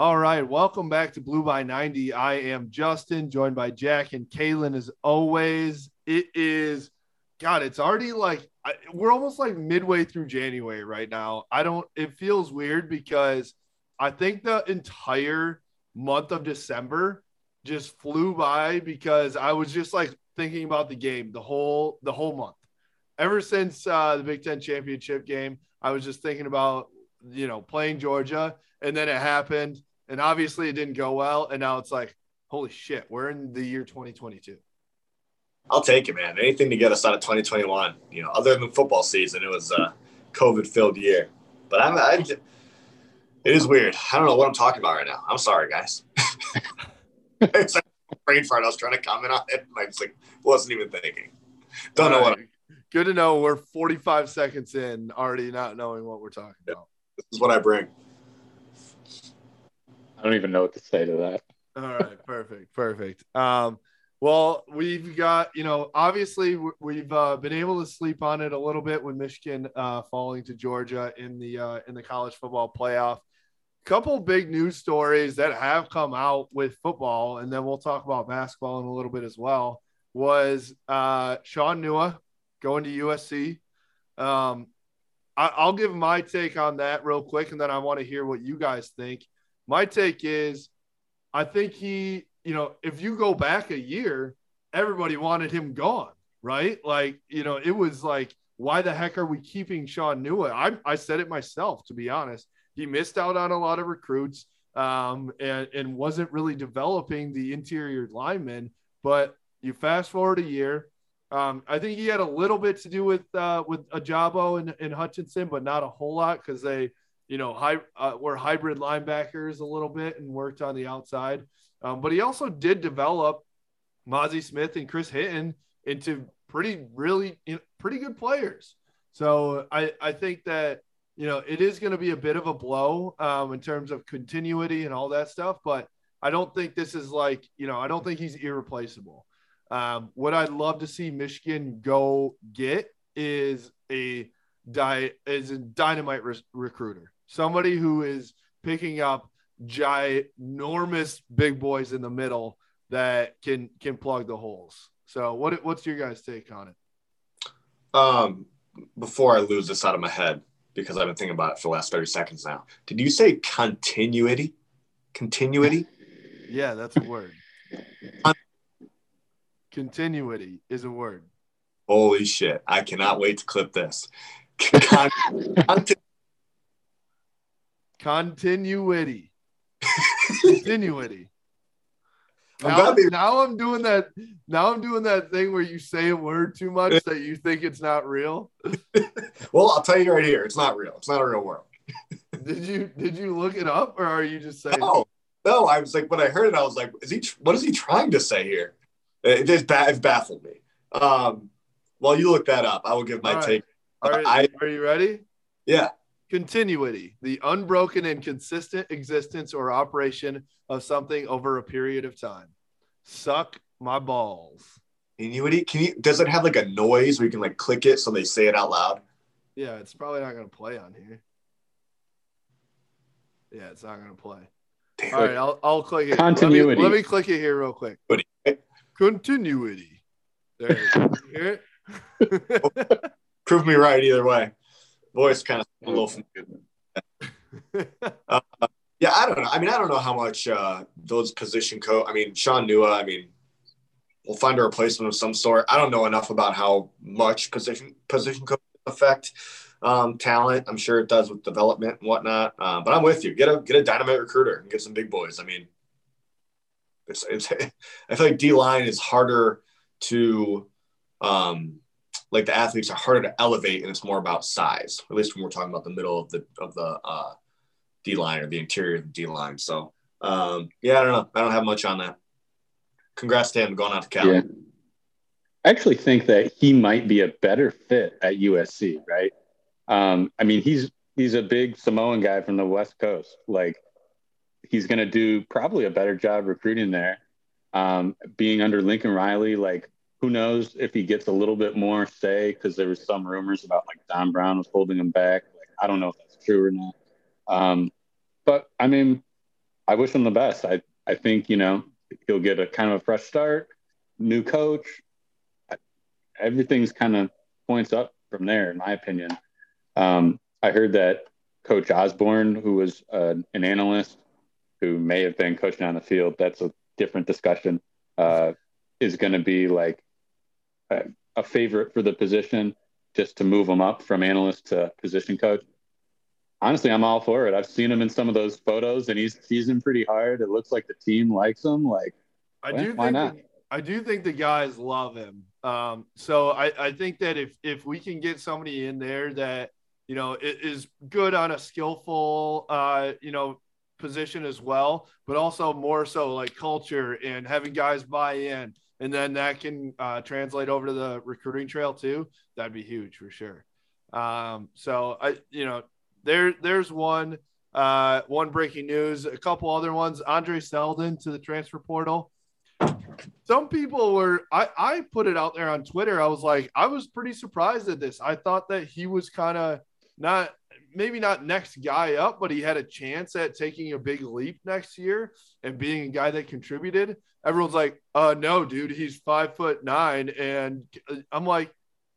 All right, welcome back to Blue by 90. I am Justin, joined by Jack and Kaylin as always. It is, God, it's already like we're almost like midway through January right now. I don't, it feels weird because I think the entire month of December just flew by because I was just like thinking about the game the whole the whole month. Ever since uh, the Big Ten championship game, I was just thinking about you know playing Georgia, and then it happened, and obviously it didn't go well, and now it's like holy shit, we're in the year 2022. I'll take it, man. Anything to get us out of 2021. You know, other than football season, it was a COVID-filled year. But I'm, I, it is weird. I don't know what I'm talking about right now. I'm sorry, guys. it's like brain fart. I was trying to comment on it. I just like wasn't even thinking. Don't know what. I'm... Good to know. We're 45 seconds in, already not knowing what we're talking about. This is what I bring. I don't even know what to say to that. All right, perfect, perfect. Um, well, we've got you know obviously we've uh, been able to sleep on it a little bit with Michigan uh, falling to Georgia in the uh, in the college football playoff couple big news stories that have come out with football, and then we'll talk about basketball in a little bit as well. Was uh, Shaun Nua going to USC? Um, I, will give my take on that real quick, and then I want to hear what you guys think. My take is, I think he, you know, if you go back a year, everybody wanted him gone, right? Like, you know, it was like, why the heck are we keeping Shaun Nua? I, I said it myself, to be honest he missed out on a lot of recruits um, and, and wasn't really developing the interior linemen. But you fast forward a year. Um, I think he had a little bit to do with uh, with Ojabo and, and Hutchinson, but not a whole lot because they, you know, hy- uh, were hybrid linebackers a little bit and worked on the outside. Um, but he also did develop Mazi Smith and Chris Hinton into pretty, really, pretty good players. So I, I think that you know, it is going to be a bit of a blow um, in terms of continuity and all that stuff. But I don't think this is like, you know, I don't think he's irreplaceable. Um, what I'd love to see Michigan go get is a di- is a dynamite re- recruiter, somebody who is picking up ginormous big boys in the middle that can can plug the holes. So, what what's your guys' take on it? Um, before I lose this out of my head, because I've been thinking about it for the last 30 seconds now. Did you say continuity? Continuity? Yeah, that's a word. continuity is a word. Holy shit. I cannot wait to clip this. continuity. continuity. Now, be- now I'm doing that. Now I'm doing that thing where you say a word too much that you think it's not real. well, I'll tell you right here, it's not real. It's not a real world. did you did you look it up, or are you just saying? No, no. I was like, when I heard it, I was like, is he? What is he trying to say here? It just it baffled me. Um, while you look that up, I will give my right. take. Are, I, are you ready? Yeah. Continuity, the unbroken and consistent existence or operation of something over a period of time. Suck my balls. Continuity? Can you does it have like a noise where you can like click it so they say it out loud? Yeah, it's probably not gonna play on here. Yeah, it's not gonna play. Damn. All right, I'll, I'll click it. Continuity. Let me, let me click it here real quick. Continuity. There you hear it? Prove me right either way voice kind of a little uh, yeah, I don't know. I mean, I don't know how much uh, those position coach. I mean, Shaun Nua. I mean, we'll find a replacement of some sort. I don't know enough about how much position position coach affect um, talent. I'm sure it does with development and whatnot. Uh, but I'm with you. Get a get a dynamite recruiter and get some big boys. I mean, it's, it's I feel like D line is harder to um, like the athletes are harder to elevate and it's more about size, at least when we're talking about the middle of the of the uh, D line or the interior of the D line. So um, yeah, I don't know. I don't have much on that. Congrats to him going out to Cal. Yeah. I actually think that he might be a better fit at USC, right? Um, I mean, he's he's a big Samoan guy from the West Coast. Like he's going to do probably a better job recruiting there. Um, being under Lincoln Riley, like who knows if he gets a little bit more say because there was some rumors about like Don Brown was holding him back. Like I don't know if that's true or not. Um, but I mean, I wish him the best. I I think you know he'll get a kind of a fresh start, new coach. Everything's kind of points up from there, in my opinion. Um, I heard that Coach Osborne, who was uh, an analyst who may have been coaching on the field, that's a different discussion, uh, is going to be like a, favorite for the position just to move him up from analyst to position coach. Honestly, I'm all for it. I've seen him in some of those photos and he's seasoned pretty hard. It looks like the team likes him. Like, I do why not? I do think the guys love him. Um, so I, I think that if if we can get somebody in there that you know is good on a skillful uh, you know position as well, but also more so like culture and having guys buy in, and then that can uh, translate over to the recruiting trail too. That'd be huge for sure. Um, so I, you know, there there's one uh, one breaking news, a couple other ones. Andre Seldon to the transfer portal some people were I, I put it out there on Twitter. I was like, I was pretty surprised at this. I thought that he was kind of not maybe not next guy up, but he had a chance at taking a big leap next year and being a guy that contributed. Everyone's like, uh no, dude, he's five foot nine. And I'm like,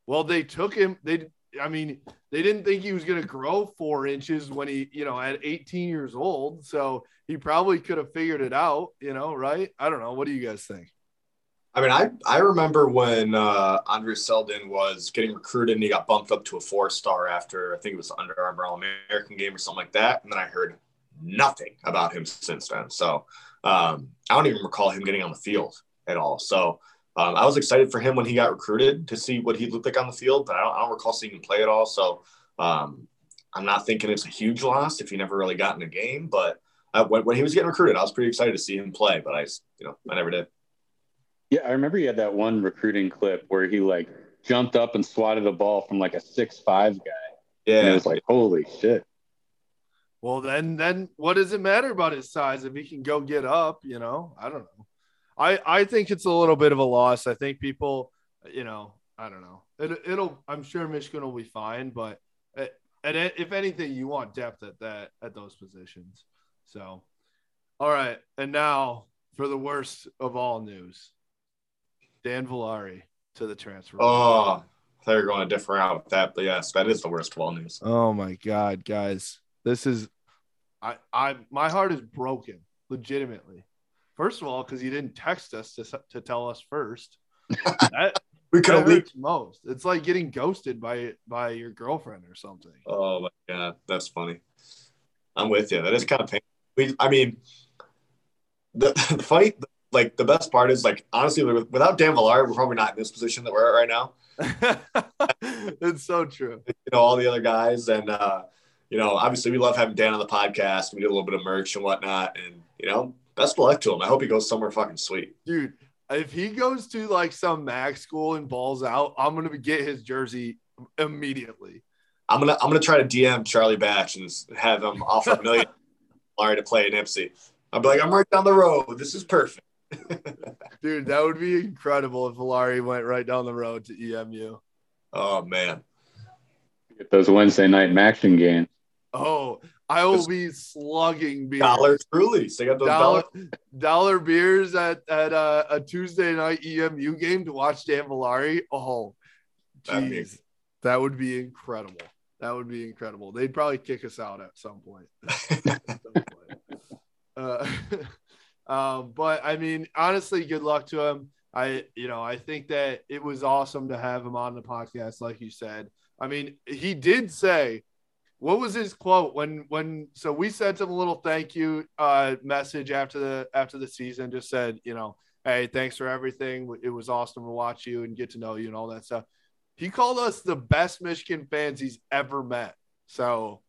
well, they took him, they I mean, they didn't think he was going to grow four inches when he, you know, at 18 years old. So he probably could have figured it out, you know, right? I don't know. What do you guys think? I mean, I, I remember when uh, Andre Seldon was getting recruited and he got bumped up to a four star after I think it was Under Armour All American game or something like that. And then I heard nothing about him since then. So um, I don't even recall him getting on the field at all. So um, I was excited for him when he got recruited to see what he looked like on the field, but I don't, I don't recall seeing him play at all. So um, I'm not thinking it's a huge loss if he never really got in a game. But uh, when, when, he was getting recruited, I was pretty excited to see him play, but I, you know, I never did. Yeah, I remember he had that one recruiting clip where he like jumped up and swatted a ball from like a six five guy. Yeah, and it was like holy shit. Well, then, then what does it matter about his size if he can go get up? You know, I don't know. I I think it's a little bit of a loss. I think people, you know, I don't know. It, it'll. I'm sure Michigan will be fine, but eh, and if anything, you want depth at that at those positions. So, all right, and now for the worst of all news, Dan Villari to the transfer. Oh, you were going a different route with that, but yes, that is the worst of all news. Oh my god, guys, this is, I I my heart is broken, legitimately. First of all, because you didn't text us to, to tell us first. That, we could have leaked most. It's like getting ghosted by by your girlfriend or something. Oh my god, that's funny. I'm with you. That is kind of painful. We, I mean, the, the funny, like the best part is like honestly, without Dan Villari, we're probably not in this position that we're at right now. it's so true. You know, all the other guys, and uh, you know, obviously we love having Dan on the podcast. We did a little bit of merch and whatnot, and you know, best of luck to him. I hope he goes somewhere fucking sweet. Dude, if he goes to like some MAC school and balls out, I'm gonna get his jersey immediately. I'm gonna I'm gonna try to DM Charlie Batch and have him offer a million Larry to play in Ypsi. I'll be like, I'm right down the road. This is perfect. Dude, that would be incredible if Villari went right down the road to EMU. Oh man. Get those Wednesday night MACtion games. Oh, I will be slugging beers. Dollar Trulies. They got those dollar, dollar, dollar beers at, at a, a, Tuesday night EMU game to watch Dan Villari. Oh, jeez. That would be incredible. That would be incredible. They'd probably kick us out at some point. at some point. Uh, um, but I mean, honestly, good luck to him. I, you know, I think that it was awesome to have him on the podcast, like you said. I mean, he did say what was his quote when when so we sent him a little thank you uh message after the after the season just said you know hey thanks for everything it was awesome to watch you and get to know you and all that stuff he called us the best michigan fans he's ever met so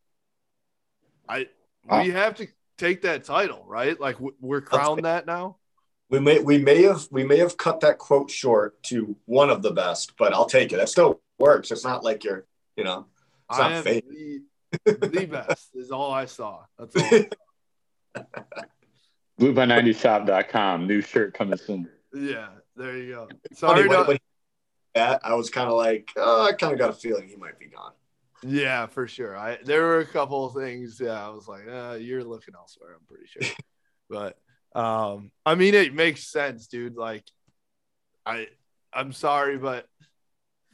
i we have to take that title right like we're crowned that now we may we may have we may have cut that quote short to one of the best but i'll take it it still works it's not like you're you know it's not fake the best is all I saw. That's all. Blue by 90 shop.com. New shirt coming soon. Yeah, there you go. Sorry. When, when that, I was kind of like, oh, I kind of got a feeling he might be gone. Yeah, for sure. I there were a couple of things. Yeah, I was like, uh, you're looking elsewhere. I'm pretty sure. but um, I mean, it makes sense, dude. Like, I, I'm sorry, but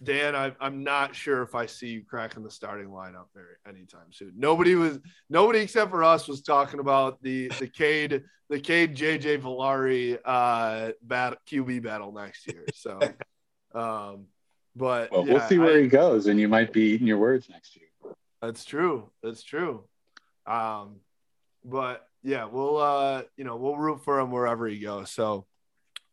Dan, I, I'm not sure if I see you cracking the starting lineup there anytime soon. Nobody was, nobody except for us was talking about the the Cade, the Cade JJ Villari uh, battle, QB battle next year. So, um, but well, yeah, we'll see where I, he goes, and you might be eating your words next year. That's true. That's true. Um, but yeah, we'll uh, you know, we'll root for him wherever he goes. So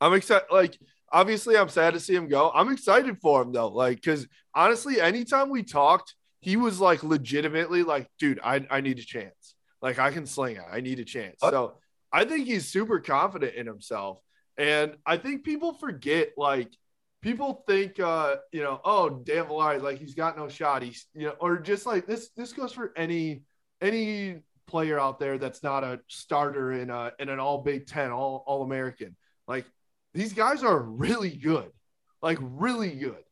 I'm excited. Like, obviously, I'm sad to see him go. I'm excited for him though, like, because honestly, anytime we talked, he was like legitimately like, dude, I I need a chance. Like, I can sling it. I need a chance. So I think he's super confident in himself, and I think people forget like people think uh you know oh Dan Villari like he's got no shot he's you know or just like this this goes for any any player out there that's not a starter in a in an all Big Ten, all all American. Like these guys are really good, like really good.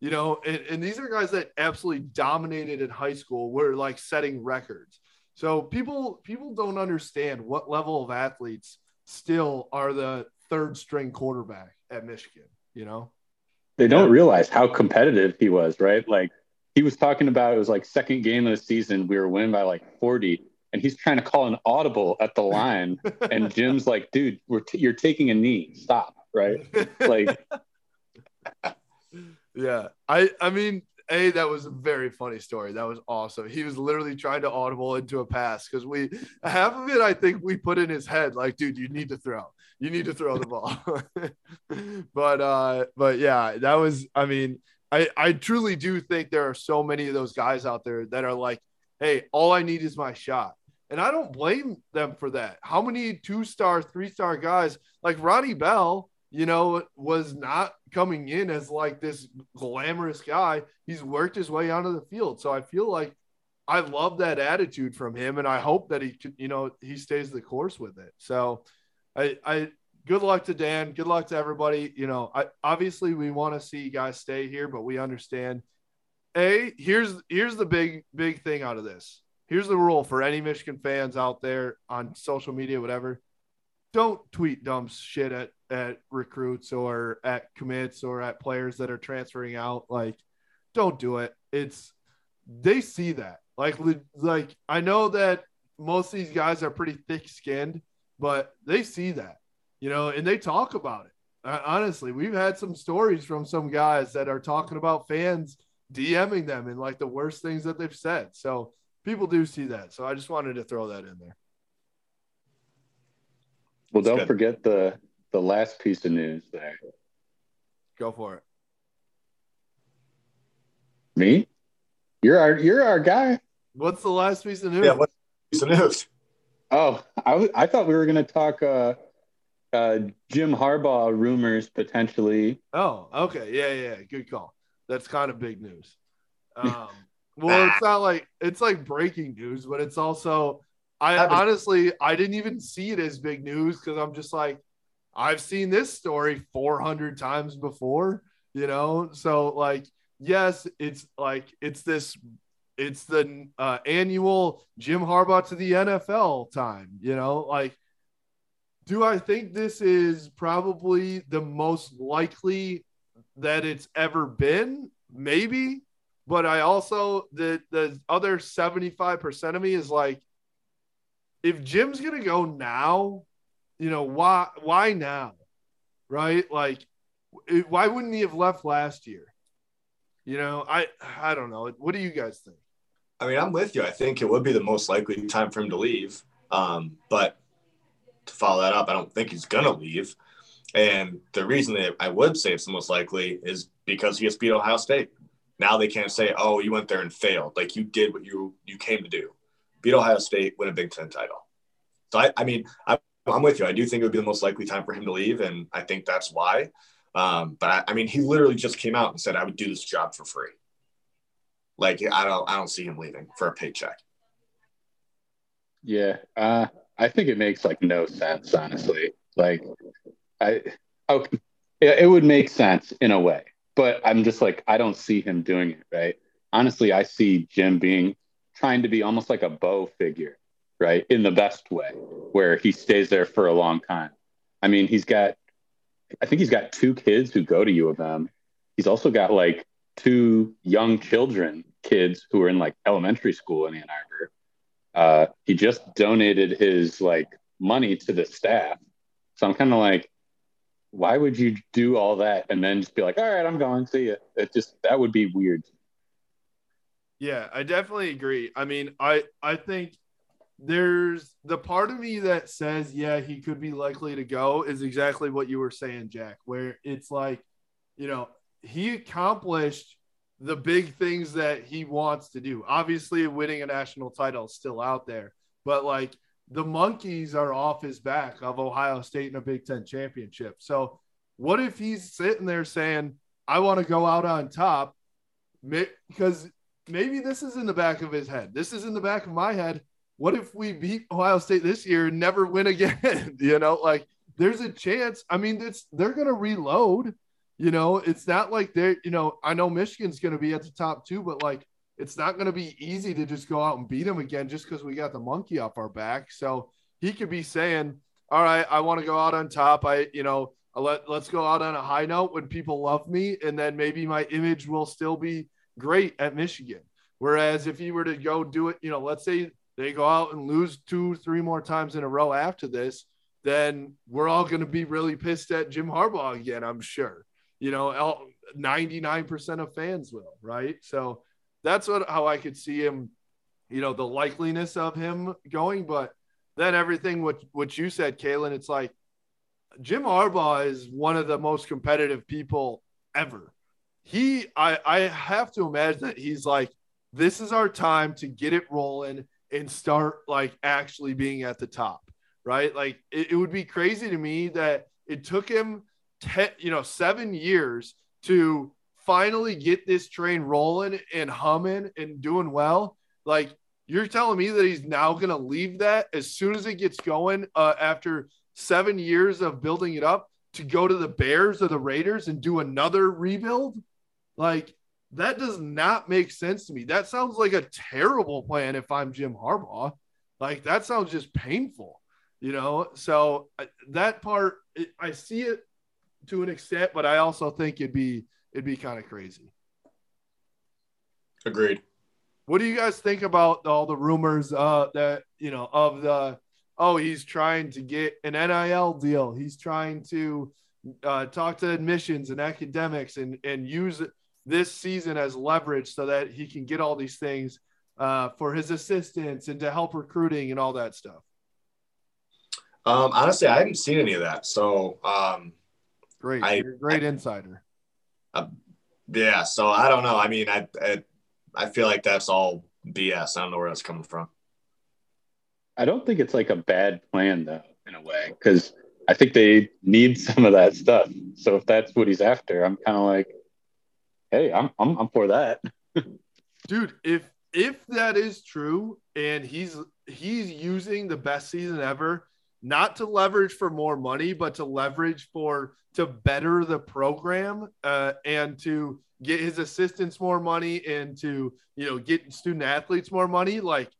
You know, and, and these are guys that absolutely dominated in high school. Were like setting records. So people people don't understand what level of athletes still are the third string quarterback at Michigan. You know, they don't realize how competitive he was, right? Like he was talking about it was like second game of the season. We were winning by like 40 and he's trying to call an audible at the line and jim's like dude we're t- you're taking a knee. Stop right? Like yeah. I i mean a that was a very funny story. That was awesome. He was literally trying to audible into a pass because we half of it i think we put in his head like dude you need to throw you need to throw the ball but uh but yeah that was i mean i i truly do think there are so many of those guys out there that are like hey all i need is my shot and I don't blame them for that. How many two star, three star guys like Ronnie Bell, you know, was not coming in as like this glamorous guy. He's worked his way onto the field. So I feel like I love that attitude from him. And I hope that he you know, he stays the course with it. So I, I, good luck to Dan. Good luck to everybody. You know, I obviously we want to see you guys stay here, but we understand. A here's here's the big big thing out of this here's the rule for any Michigan fans out there on social media, whatever. Don't tweet dumb shit at, at recruits or at commits or at players that are transferring out. Like, don't do it. It's they see that. Like, like I know that most of these guys are pretty thick skinned, but they see that, you know, and they talk about it. Uh, honestly, we've had some stories from some guys that are talking about fans DMing them and like the worst things that they've said. So people do see that. So I just wanted to throw that in there. Well, don't forget the the last piece of news there. Go for it. Me? You're our you're our guy. What's the last piece of news? Yeah, what's piece of news? Oh, I, I thought we were going to talk uh, uh, Jim Harbaugh rumors potentially. Oh, okay. Yeah, yeah. Good call. That's kind of big news. Um, well, it's not like it's like breaking news, but it's also I honestly I didn't even see it as big news because I'm just like I've seen this story 400 times before, you know. So like, yes, it's like it's this it's the uh, annual Jim Harbaugh to the NFL time, you know. Like, do I think this is probably the most likely that it's ever been? Maybe, but I also the the other 75% of me is like if Jim's to go now, you know, why why now? Right? Like why wouldn't he have left last year? You know, I I don't know. What do you guys think? I mean, I'm with you. I think it would be the most likely time for him to leave. Um, but to follow that up, I don't think he's gonna leave. And the reason that I would say it's the most likely is because he has beat Ohio State. Now they can't say, "Oh, you went there and failed." Like you did what you you came to do, beat Ohio State, win a Big Ten title. So I, I mean, I, am with you. I do think it would be the most likely time for him to leave, and I think that's why. Um, but I, I mean, he literally just came out and said, "I would do this job for free." Like I don't, I don't see him leaving for a paycheck. Yeah, uh, I think it makes like no sense, honestly. Like, I, okay, it would make sense in a way but I'm just like, I don't see him doing it, right? Honestly, I see Jim being trying to be almost like a Bo figure, right? In the best way, where he stays there for a long time. I mean, he's got, I think he's got two kids who go to U of M. He's also got like two young children, kids who are in like elementary school in Ann Arbor. Uh, he just donated his like money to the staff. So I'm kind of like, why would you do all that and then just be like, all right, I'm going, see you? It just that would be weird. Yeah, I definitely agree. I mean, I I think there's the part of me that says, yeah, he could be likely to go is exactly what you were saying, Jack, where it's like, you know, he accomplished the big things that he wants to do. Obviously, winning a national title is still out there, but like the monkeys are off his back of Ohio State in a Big Ten championship. So, what if he's sitting there saying, I want to go out on top? Because maybe this is in the back of his head. This is in the back of my head what if we beat Ohio State this year and never win again? you know, like there's a chance. I mean, it's they're gonna reload. You know, it's not like they're, you know, I know Michigan's gonna be at the top two, but like it's not gonna be easy to just go out and beat them again just because we got the monkey off our back. So he could be saying, All right, I want to go out on top. I, you know, let let's go out on a high note when people love me, and then maybe my image will still be great at Michigan. Whereas if he were to go do it, you know, let's say they go out and lose two, three more times in a row after this, then we're all going to be really pissed at Jim Harbaugh again, I'm sure. You know, 99% of fans will, right? So that's what how I could see him, you know, the likeliness of him going. But then everything what what you said, Kalen, it's like Jim Harbaugh is one of the most competitive people ever. He I I have to imagine that he's like, this is our time to get it rolling and start like actually being at the top, right? Like it, it would be crazy to me that it took him 10, you know, seven years to finally get this train rolling and humming and doing well. Like you're telling me that he's now going to leave that as soon as it gets going uh, after seven years of building it up to go to the Bears or the Raiders and do another rebuild? Like that does not make sense to me. That sounds like a terrible plan if I'm Jim Harbaugh. Like that sounds just painful, you know? So that part, I see it to an extent, but I also think it'd be, it'd be kind of crazy. Agreed. What do you guys think about all the rumors uh, that, you know, of the, oh, he's trying to get an NIL deal. He's trying to uh, talk to admissions and academics and, and use this season as leverage so that he can get all these things uh, for his assistants and to help recruiting and all that stuff? Um, honestly, I haven't seen any of that. So, um, great, I, great I, insider. Uh, yeah. So I don't know. I mean, I, I, I feel like that's all BS. I don't know where that's coming from. I don't think it's like a bad plan though, in a way, because I think they need some of that stuff. So if that's what he's after, I'm kind of like, hey, I'm I'm, I'm for that. Dude, if if that is true and he's he's using the best season ever not to leverage for more money but to leverage for to better the program uh, and to get his assistants more money and to you know get student athletes more money like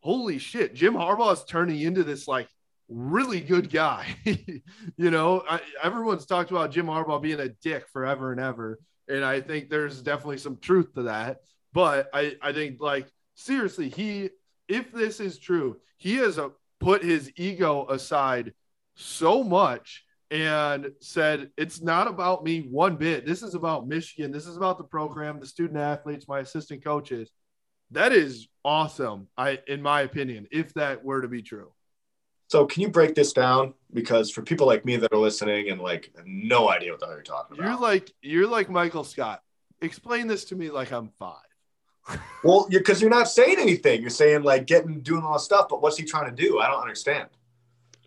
holy shit jim harbaugh is turning into this like really good guy you know I, everyone's talked about jim harbaugh being a dick forever and ever and I think there's definitely some truth to that. But I, I think like seriously, he if this is true, he has a, put his ego aside so much and said it's not about me one bit. This is about Michigan. This is about the program, the student athletes, my assistant coaches. That is awesome. I in my opinion, if that were to be true. So can you break this down? Because for people like me that are listening and like no idea what the hell you're talking about. You're like you're like Michael Scott. Explain this to me like I'm five. Well, because you're, you're not saying anything. You're saying like getting doing all this stuff, but what's he trying to do? I don't understand.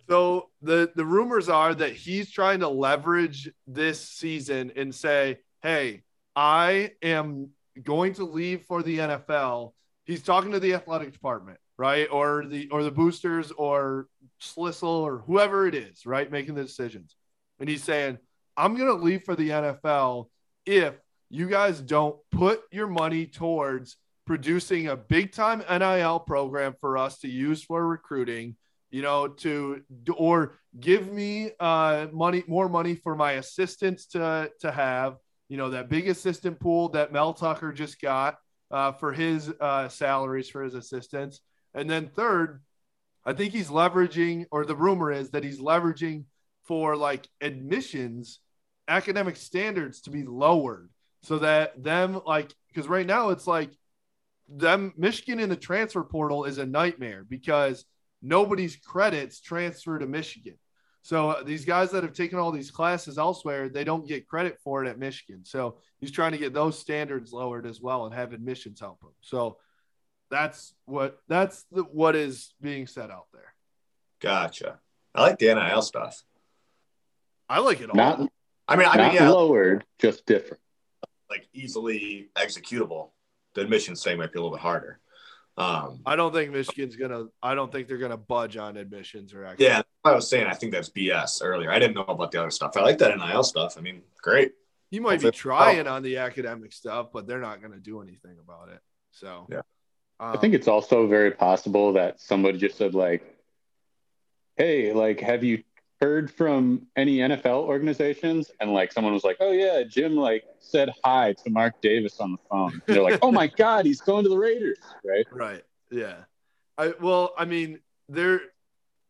So the the rumors are that he's trying to leverage this season and say, "Hey, I am going to leave for the NFL." He's talking to the athletic department, right? Or the or the boosters or Schlissel or whoever it is, right, making the decisions. And he's saying, I'm going to leave for the NFL if you guys don't put your money towards producing a big time NIL program for us to use for recruiting, you know, to or give me uh, money, more money for my assistants to to have, you know, that big assistant pool that Mel Tucker just got uh, for his uh, salaries for his assistants, and then third, I think he's leveraging, or the rumor is that he's leveraging for like admissions academic standards to be lowered so that them like because right now it's like them Michigan in the transfer portal is a nightmare because nobody's credits transfer to Michigan. So these guys that have taken all these classes elsewhere, they don't get credit for it at Michigan. So he's trying to get those standards lowered as well and have admissions help him. So that's what that's the what is being said out there. Gotcha. I like the NIL stuff. I like it all. Not, I mean, I not mean, yeah, lowered, just different. Like easily executable. The admissions thing might be a little bit harder. Um, I don't think Michigan's gonna. I don't think they're gonna budge on admissions or actually. yeah, I was saying I think that's BS earlier. I didn't know about the other stuff. I like that NIL stuff. I mean, great. You might be Hopefully- trying on the academic stuff, but they're not gonna do anything about it. So Yeah. um, I think it's also very possible that somebody just said like, "Hey, like, have you heard from any NFL organizations?" And like, someone was like, "Oh yeah, Jim like said hi to Mark Davis on the phone." And they're like, "Oh my God, he's going to the Raiders!" Right? Right. Yeah. I well, I mean, there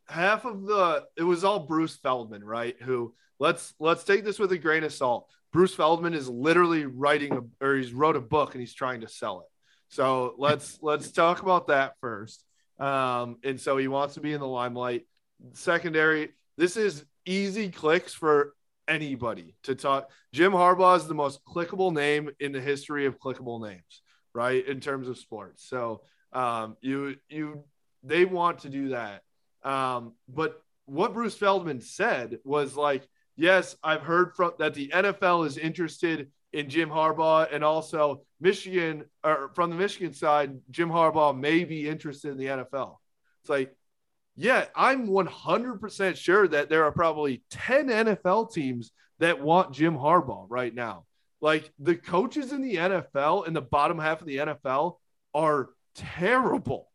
half of the it was all Bruce Feldman, right? Who let's let's take this with a grain of salt. Bruce Feldman is literally writing a, or he's wrote a book and he's trying to sell it. So let's let's talk about that first. Um, and so he wants to be in the limelight. Secondary, this is easy clicks for anybody to talk. Jim Harbaugh is the most clickable name in the history of clickable names, right? In terms of sports. So um, you you they want to do that. Um, but what Bruce Feldman said was like, yes, I've heard from that the NFL is interested in Jim Harbaugh, and also Michigan or from the Michigan side, Jim Harbaugh may be interested in the NFL. It's like, yeah, I'm 100% sure that there are probably 10 NFL teams that want Jim Harbaugh right now. Like the coaches in the NFL in the bottom half of the NFL are terrible.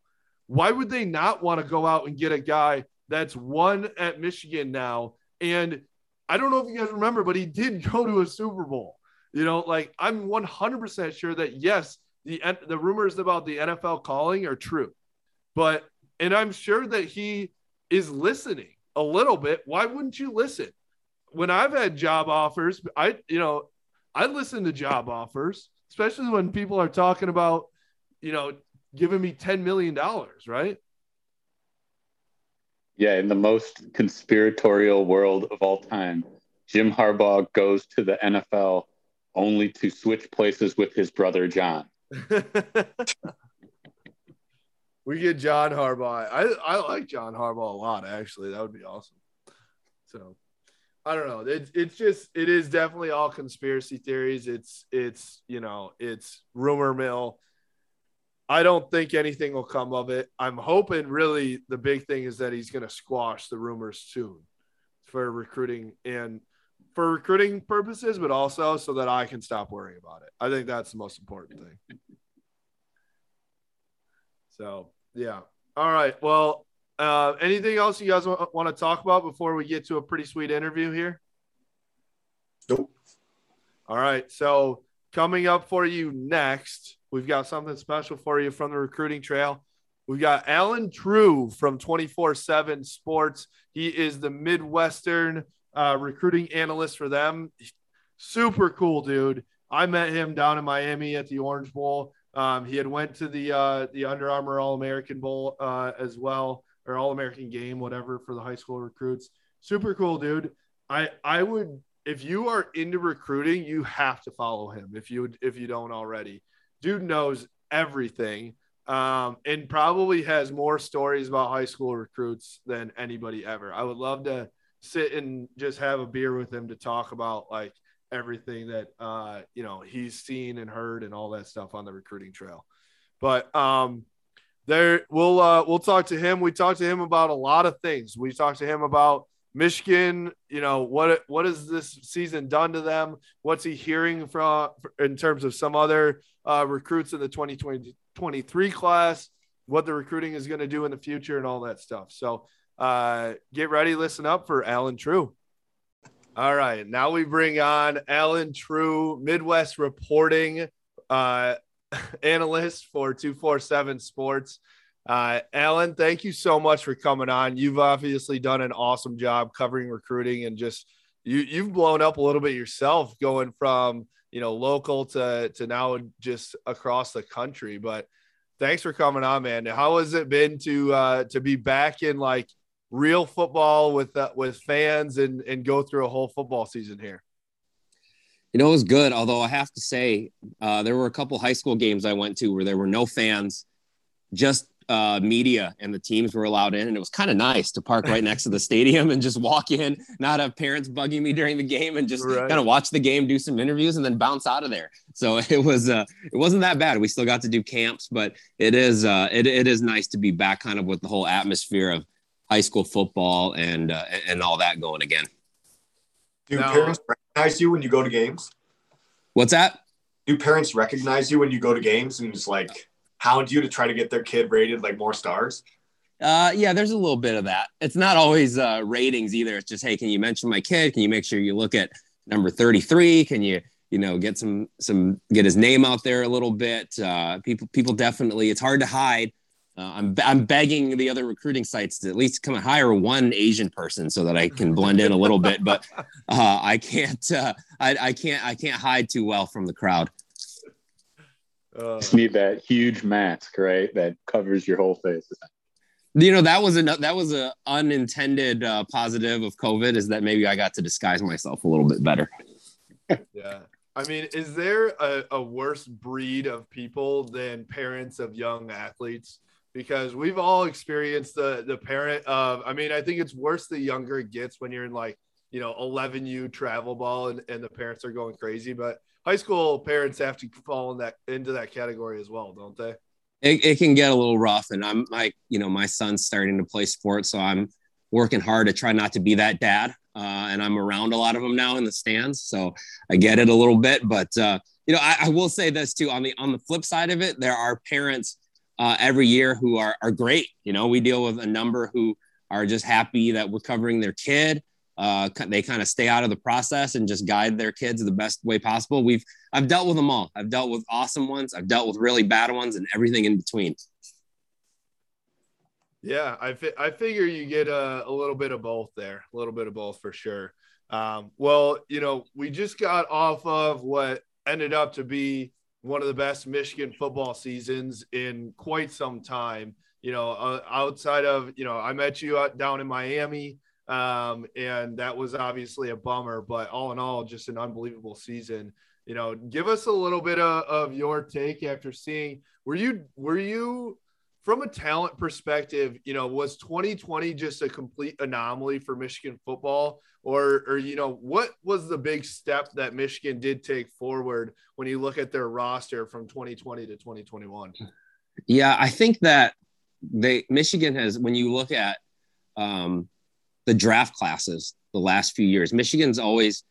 Why would they not want to go out and get a guy that's won at Michigan now? And I don't know if you guys remember, but he did go to a Super Bowl. You know, like I'm 100% sure that yes, the the rumors about the NFL calling are true. But and I'm sure that he is listening a little bit. Why wouldn't you listen? When I've had job offers, I you know, I listen to job offers, especially when people are talking about, you know, giving me 10 million dollars, right? Yeah, in the most conspiratorial world of all time, Jim Harbaugh goes to the NFL only to switch places with his brother John. we get John Harbaugh. I, I like John Harbaugh a lot, actually. That would be awesome. So I don't know. It, it's just it is definitely all conspiracy theories. It's it's you know, it's rumor mill. I don't think anything will come of it. I'm hoping really the big thing is that he's gonna squash the rumors soon for recruiting and for recruiting purposes, but also so that I can stop worrying about it. I think that's the most important thing. So yeah. All right. Well, uh, anything else you guys want, want to talk about before we get to a pretty sweet interview here? Nope. All right. So coming up for you next, we've got something special for you from the recruiting trail. We've got Allen Trieu from 24 7 Sports. He is the Midwestern uh, recruiting analyst for them. Super cool dude. I met him down in Miami at the Orange Bowl. Um, he had went to the uh, the Under Armour All American Bowl uh, as well, or All American Game, whatever, for the high school recruits. Super cool dude. I I would if you are into recruiting, you have to follow him if you if you don't already. Dude knows everything um, and probably has more stories about high school recruits than anybody ever. I would love to sit and just have a beer with him to talk about like everything that uh, you know he's seen and heard and all that stuff on the recruiting trail. But um, there we'll uh, we'll talk to him. We talked to him about a lot of things. We talked to him about Michigan, you know, what what has this season done to them? What's he hearing from in terms of some other uh, recruits in the 2023 class? What the recruiting is going to do in the future and all that stuff. So uh, get ready, listen up for Allen Trieu. All right, now we bring on Allen Trieu, Midwest reporting uh, analyst for 247 Sports. Uh, Allen, thank you so much for coming on. You've obviously done an awesome job covering recruiting and just you you've blown up a little bit yourself going from you know local to to now just across the country. But thanks for coming on, man. How has it been to uh, to be back in like real football with uh, with fans and and go through a whole football season here? You know, it was good. Although I have to say, uh, there were a couple high school games I went to where there were no fans, just uh, media and the teams were allowed in, and it was kind of nice to park right next to the stadium and just walk in, not have parents bugging me during the game, and just right. kind of watch the game, do some interviews, and then bounce out of there. So it was uh, it wasn't that bad. We still got to do camps, but it is uh, it, it is nice to be back, kind of with the whole atmosphere of high school football and uh, and all that going again. Do now, parents recognize you when you go to games? What's that? Do parents recognize you when you go to games and just like hound you to try to get their kid rated like more stars? Uh, yeah, there's a little bit of that. It's not always uh, ratings either. It's just, hey, can you mention my kid? Can you make sure you look at number 33? Can you, you know, get some some get his name out there a little bit? Uh, people people definitely. It's hard to hide. Uh, I'm I'm begging the other recruiting sites to at least come and hire one Asian person so that I can blend in a little bit, but uh, I can't. Uh, I, I can't. I can't hide too well from the crowd. Uh, just need that huge mask, right? That covers your whole face. You know, that was a that was a unintended uh, positive of COVID. Is that maybe I got to disguise myself a little bit better? yeah. I mean, is there a, a worse breed of people than parents of young athletes? Because we've all experienced the the parent of. I mean, I think it's worse the younger it gets when you're in like you know 11u travel ball and, and the parents are going crazy. But high school parents have to fall in that into that category as well, don't they? It, it can get a little rough, and I'm like, you know, my son's starting to play sports, so I'm working hard to try not to be that dad. Uh, and I'm around a lot of them now in the stands, so I get it a little bit. But uh, you know, I, I, will say this too: on the on the flip side of it, there are parents uh, every year who are are great. You know, we deal with a number who are just happy that we're covering their kid uh, they kind of stay out of the process and just guide their kids the best way possible. We've I've dealt with them all. I've dealt with awesome ones. I've dealt with really bad ones and everything in between. Yeah, I fi- I figure you get a, a little bit of both there, a little bit of both for sure. Um, well, you know, we just got off of what ended up to be one of the best Michigan football seasons in quite some time. You know, uh, outside of you know, I met you out down in Miami. Um, and that was obviously a bummer, but all in all, just an unbelievable season. You know, give us a little bit of, of your take after seeing. Were you were you from a talent perspective? You know, was 2020 just a complete anomaly for Michigan football, or or you know, what was the big step that Michigan did take forward when you look at their roster from 2020 to 2021? Yeah, I think that they Michigan has when you look at um, the draft classes the last few years. Michigan's always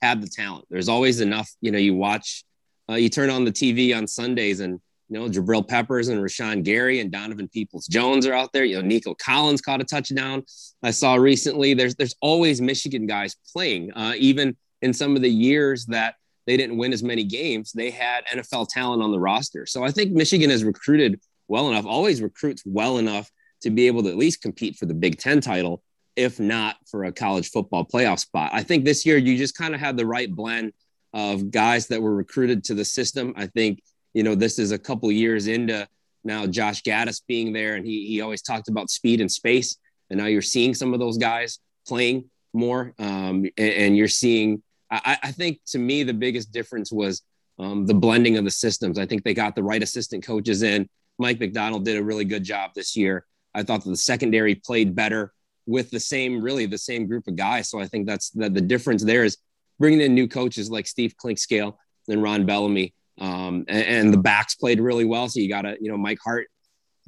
had the talent. There's always enough. You know, you watch, uh, you turn on the TV on Sundays, and you know Jabril Peppers and Rashan Gary and Donovan Peoples Jones are out there. You know, Nico Collins caught a touchdown. I saw recently. There's there's always Michigan guys playing, uh, even in some of the years that they didn't win as many games. They had NFL talent on the roster. So I think Michigan has recruited well enough. Always recruits well enough to be able to at least compete for the Big Ten title if not for a college football playoff spot. I think this year you just kind of had the right blend of guys that were recruited to the system. I think, you know, this is a couple years into now Josh Gattis being there, and he, he always talked about speed and space. And now you're seeing some of those guys playing more. Um, and, and, you're seeing, I, I, think to me, the biggest difference was um, the blending of the systems. I think they got the right assistant coaches in. Mike Macdonald did a really good job this year. I thought that the secondary played better with the same, really the same group of guys. So I think that's that the difference there is bringing in new coaches like Steve Clinkscale and Ron Bellamy. Um, and, and, the backs played really well. So you got to, you know, Mike Hart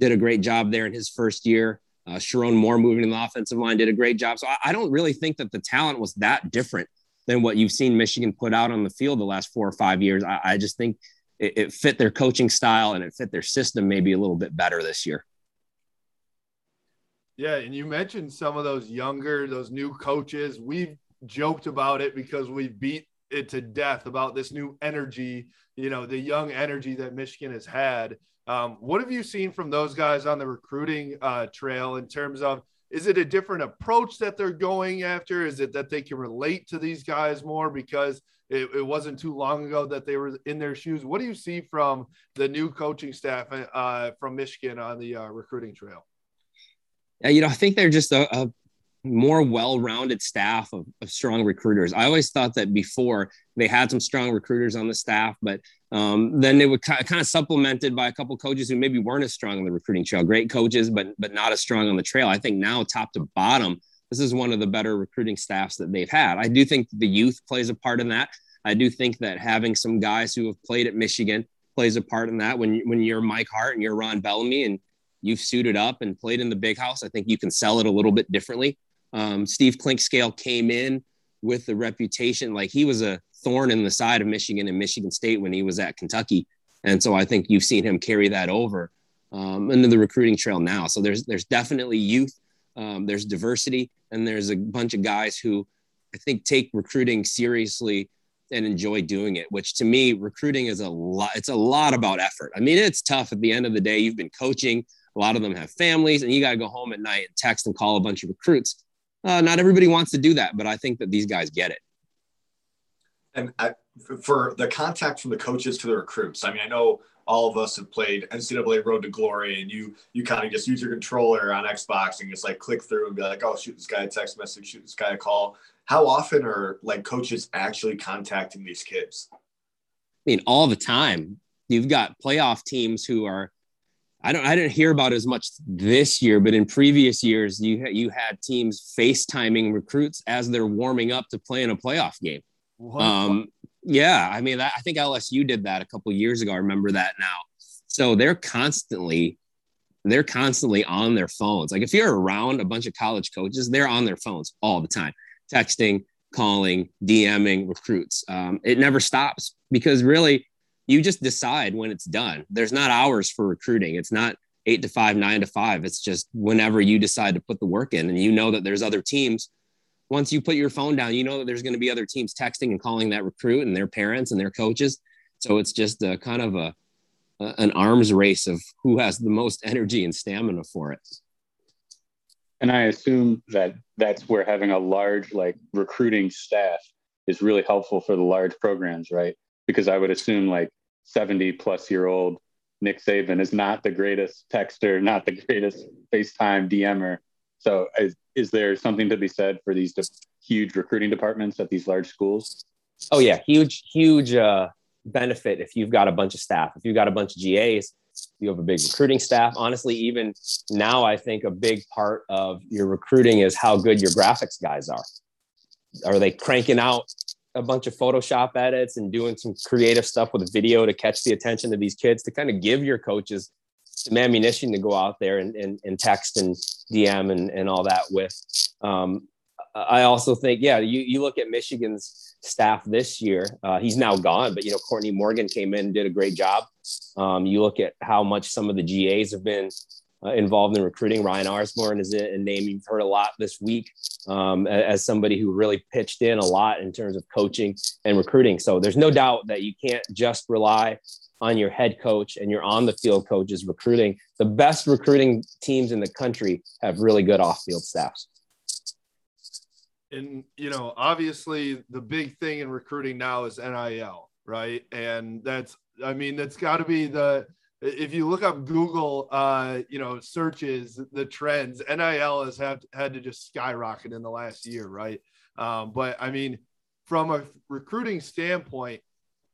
did a great job there in his first year. Uh, Sherrone Moore moving in the offensive line did a great job. So I, I don't really think that the talent was that different than what you've seen Michigan put out on the field the last four or five years. I, I just think it, it fit their coaching style and it fit their system maybe a little bit better this year. Yeah, and you mentioned some of those younger, those new coaches. We've joked about it because we beat it to death about this new energy, you know, the young energy that Michigan has had. Um, what have you seen from those guys on the recruiting uh, trail in terms of is it a different approach that they're going after? Is it that they can relate to these guys more because it, it wasn't too long ago that they were in their shoes? What do you see from the new coaching staff uh, from Michigan on the uh, recruiting trail? Yeah, you know, I think they're just a, a more well-rounded staff of, of, strong recruiters. I always thought that before they had some strong recruiters on the staff, but um, then they would kind of, kind of supplemented by a couple coaches who maybe weren't as strong on the recruiting trail. Great coaches, but but not as strong on the trail. I think now, top to bottom, this is one of the better recruiting staffs that they've had. I do think the youth plays a part in that. I do think that having some guys who have played at Michigan plays a part in that. When when you're Mike Hart and you're Ron Bellamy and you've suited up and played in the big house, I think you can sell it a little bit differently. Um, Steve Clinkscale came in with the reputation like he was a thorn in the side of Michigan and Michigan State when he was at Kentucky, and so I think you've seen him carry that over um, into the recruiting trail now. So there's there's definitely youth, um, there's diversity, and there's a bunch of guys who I think take recruiting seriously and enjoy doing it. Which to me, recruiting is a lot. It's a lot about effort. I mean, it's tough at the end of the day. You've been coaching. A lot of them have families, and you got to go home at night and text and call a bunch of recruits uh, not everybody wants to do that, but I think that these guys get it. And I, for the contact from the coaches to the recruits, I mean, I know all of us have played NCAA Road to Glory, and you you kind of just use your controller on Xbox and just like click through and be like, oh, shoot this guy a text message, shoot this guy a call. How often are like coaches actually contacting these kids? I mean, all the time. You've got playoff teams who are I don't I didn't hear about as much this year, but in previous years, you you had teams FaceTiming recruits as they're warming up to play in a playoff game. Um, yeah, I mean, I think LSU did that a couple years ago. I remember that now. So they're constantly they're constantly on their phones. Like if you're around a bunch of college coaches, they're on their phones all the time, texting, calling, DMing recruits. Um, it never stops because really you just decide when it's done. There's not hours for recruiting. It's not eight to five, nine to five. It's just whenever you decide to put the work in and you know that there's other teams. Once you put your phone down, you know that there's going to be other teams texting and calling that recruit and their parents and their coaches. So it's just a kind of a, a an arms race of who has the most energy and stamina for it. And I assume that that's where having a large like recruiting staff is really helpful for the large programs, right? Because I would assume like 70 plus year old Nick Saban is not the greatest texter, not the greatest FaceTime DMer. So, is, is there something to be said for these huge recruiting departments at these large schools? Oh yeah, huge, huge uh, benefit if you've got a bunch of staff. If you've got a bunch of GAs, you have a big recruiting staff. Honestly, even now, I think a big part of your recruiting is how good your graphics guys are. Are they cranking out a bunch of Photoshop edits and doing some creative stuff with video to catch the attention of these kids to kind of give your coaches some ammunition to go out there and, and, and text and DM and, and all that with. Um, I also think, yeah, you, you look at Michigan's staff this year. Uh, he's now gone, but you know, Courtney Morgan came in and did a great job. Um, you look at how much some of the GAs have been uh, involved in recruiting. Ryan Osborn is a name you've heard a lot this week um, as somebody who really pitched in a lot in terms of coaching and recruiting. So there's no doubt that you can't just rely on your head coach and your on the field coaches recruiting. The best recruiting teams in the country have really good off field staffs. And, you know, obviously the big thing in recruiting now is NIL, right? And that's, I mean, that's got to be the, if you look up Google, uh, you know, searches, the trends, NIL has have, had to just skyrocket in the last year, right? Um, but I mean, from a recruiting standpoint,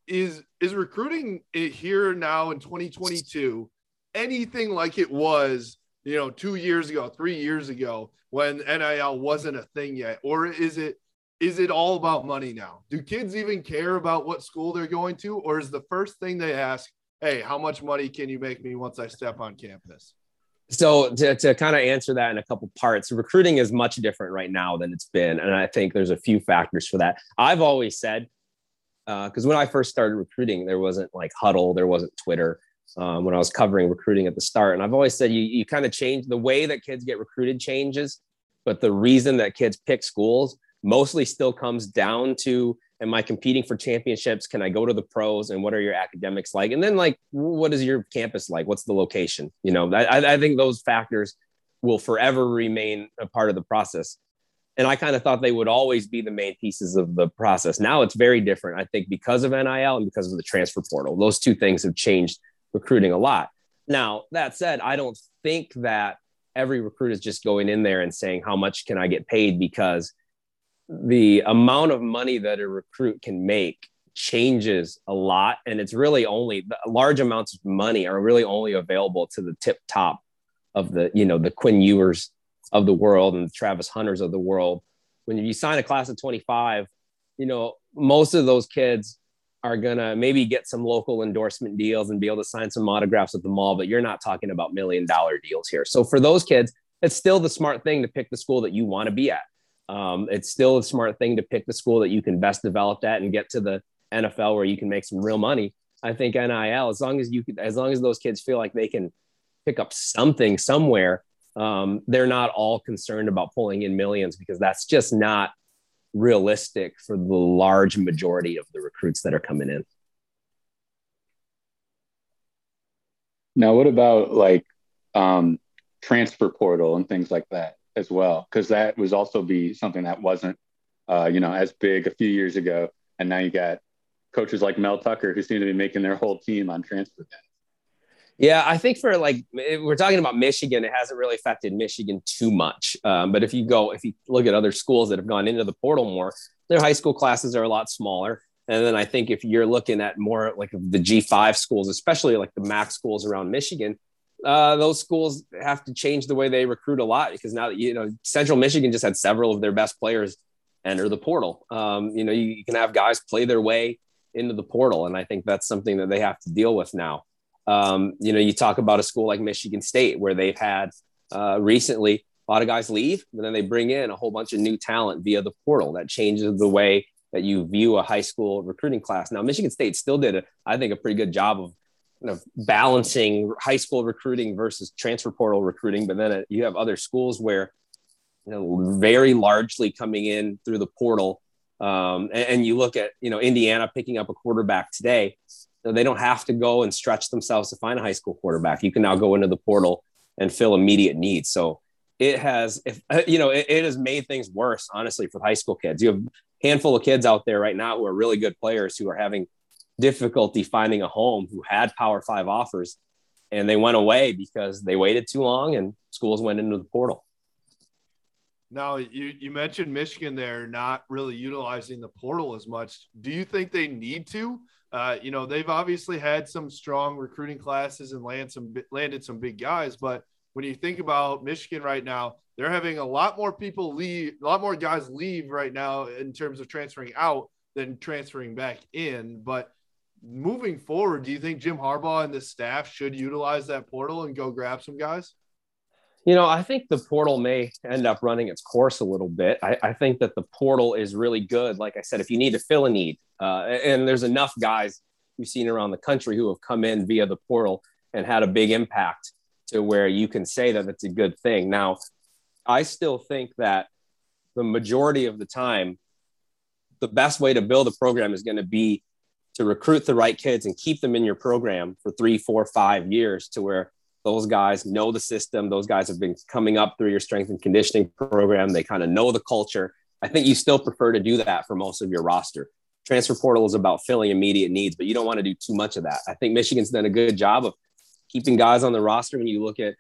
is is recruiting it here now in 2022 anything like it was, you know, two years ago, three years ago when NIL wasn't a thing yet, or is it is it all about money now? Do kids even care about what school they're going to, or is the first thing they ask? Hey, how much money can you make me once I step on campus? So to, to kind of answer that in a couple parts, recruiting is much different right now than it's been, and I think there's a few factors for that. I've always said because uh, when I first started recruiting, there wasn't like Huddle, there wasn't Twitter. Um, when I was covering recruiting at the start, and I've always said you you kind of change the way that kids get recruited changes, but the reason that kids pick schools mostly still comes down to am I competing for championships? Can I go to the pros? And what are your academics like? And then like, what is your campus like? What's the location? You know, I, I think those factors will forever remain a part of the process. And I kind of thought they would always be the main pieces of the process. Now it's very different. I think because of NIL and because of the transfer portal, those two things have changed recruiting a lot. Now, that said, I don't think that every recruit is just going in there and saying, how much can I get paid? Because the amount of money that a recruit can make changes a lot. And it's really only large amounts of money are really only available to the tip top of the you know the quinn ewers of the world and the travis hunters of the world. When you sign a class of 25 you know most of those kids are gonna maybe get some local endorsement deals and be able to sign some autographs at the mall but you're not talking about million dollar deals here. So for those kids it's still the smart thing to pick the school that you want to be at um, it's still a smart thing to pick the school that you can best develop at and get to the NFL where you can make some real money. I think NIL, as long as you as long as those kids feel like they can pick up something somewhere, um, they're not all concerned about pulling in millions because that's just not realistic for the large majority of the recruits that are coming in. Now, what about like um, transfer portal and things like that? As well, because that was also be something that wasn't, uh, you know, as big a few years ago. And now you got coaches like Mel Tucker who seem to be making their whole team on transfer Yeah, I think for like we're talking about Michigan, it hasn't really affected Michigan too much. Um, but if you go, if you look at other schools that have gone into the portal more, their high school classes are a lot smaller. And then I think if you're looking at more like the G5 schools, especially like the MAC schools around Michigan, uh, those schools have to change the way they recruit a lot because now that you know Central Michigan just had several of their best players enter the portal. Um, you know, you, you, can have guys play their way into the portal, and I think that's something that they have to deal with now. Um, you know, you talk about a school like Michigan State where they've had uh, recently a lot of guys leave, but then they bring in a whole bunch of new talent via the portal. That changes the way that you view a high school recruiting class. Now, Michigan State still did, a, I think, a pretty good job of of balancing high school recruiting versus transfer portal recruiting. But then it, you have other schools where, you know, very largely coming in through the portal. Um, and, and, you look at, you know, Indiana picking up a quarterback today. Know, they don't have to go and stretch themselves to find a high school quarterback. You can now go into the portal and fill immediate needs. So it has, if you know, it, it has made things worse, honestly, for high school kids. You have a handful of kids out there right now who are really good players who are having difficulty finding a home who had Power Five offers, and they went away because they waited too long and schools went into the portal. Now, you, you mentioned Michigan there not really utilizing the portal as much. Do you think they need to? Uh, you know, they've obviously had some strong recruiting classes and land some landed some big guys, but when you think about Michigan right now, they're having a lot more people leave, a lot more guys leave right now in terms of transferring out than transferring back in. But moving forward, do you think Jim Harbaugh and the staff should utilize that portal and go grab some guys? You know, I think the portal may end up running its course a little bit. I, I think that the portal is really good. Like I said, if you need to fill a need, uh, and there's enough guys you've seen around the country who have come in via the portal and had a big impact to where you can say that it's a good thing. Now, I still think that the majority of the time, the best way to build a program is going to be to recruit the right kids and keep them in your program for three, four, five years to where those guys know the system. Those guys have been coming up through your strength and conditioning program. They kind of know the culture. I think you still prefer to do that for most of your roster. Transfer portal is about filling immediate needs, but you don't want to do too much of that. I think Michigan's done a good job of keeping guys on the roster when you look at